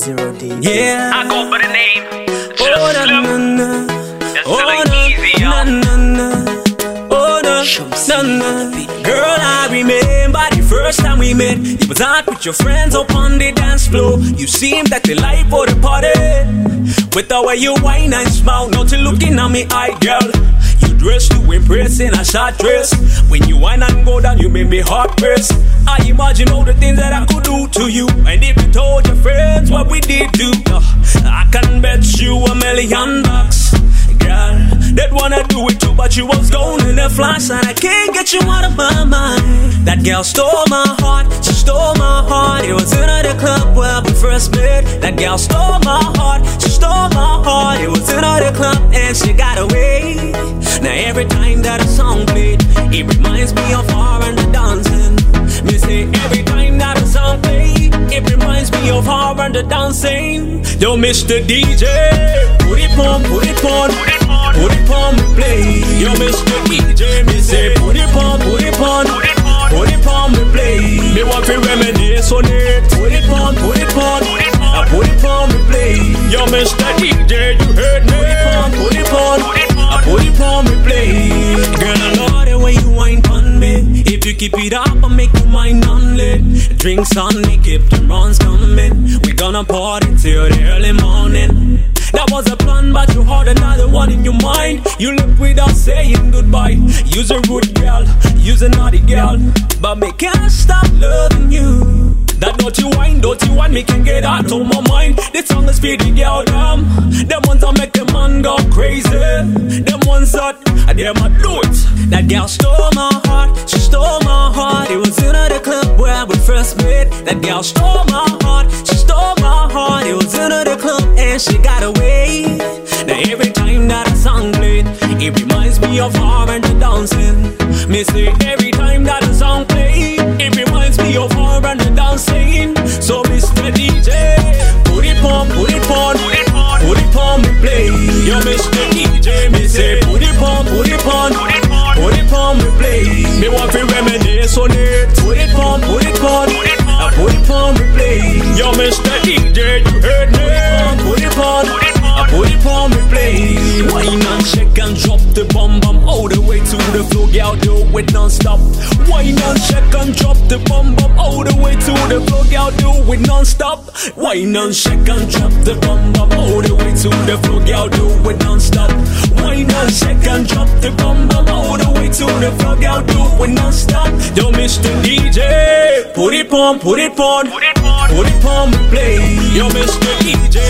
Zero D. Yeah. I go by the name oh, Just Oh na na Slim. na. That's Oh still na easy, na yo. na na. Oh na na na. Girl, I remember the first time we met. You was out with your friends up on the dance floor. You seemed like the life for the party. With the way you wine and smile, not to looking at me eye, girl. Dress to impress in a short dress. When you wine and go down, you make me heart press. I imagine all the things that I could do to you. And if you told your friends what we did do, uh, I can bet you a million bucks. Girl, they'd wanna do it too, but you was gone in a flash, and I can't get you out of my mind. That girl stole my heart, she stole my heart. It was in the club where we first met. That girl stole my heart, she stole my heart. It was in the club and she got away. Now every time that a song played, it reminds me of her and the dancing. Me say every time that a song played, it reminds me of her and the dancing. Yo, Mr. DJ, put it on, put it on, Put it on. play. Yo, Mr. DJ, me say put it on, put it on, Put it on. play. Me want to reminisce on it. Put it on, put it on, Put it on. I put it on play. Yo, Mr. DJ, keep it up, I make you mine only. Drinks on me, keep the runs coming. We gonna party till the early morning. That was a plan, but you had another one in your mind. You left without saying goodbye. You's a rude girl, you's a naughty girl, but me can't stop loving you. That dirty wine, dirty wine, me can get out of my mind. This song is for the girl, them. Them ones that make the man go crazy. That, them a do it. That girl stole my heart, she stole my heart. It was in the club where we first met. That girl stole my heart, she stole my heart. It was in the club and she got away. Now every time that a song played, it reminds me of her and the dancing. Me say every time that a song played, it reminds me of her and the dancing. So Mr. DJ, Yo, Mr. DJ, you heard me. Put it on, Put it on. put it on me play. Wine and shake and drop the bum bum all the way to the floor, girl. Do it non-stop. Wine and shake and drop the bum bum all the way to the floor, girl. Do it non-stop. Wine and shake and drop the bum bum all the way to the floor, girl. Do it non-stop. Wine and shake and drop the bum bum all the way to the floor, girl. Do it non-stop. Yo, Mr. DJ, put it on, put it on, Put it on. It on me play. Yo, Mr. DJ,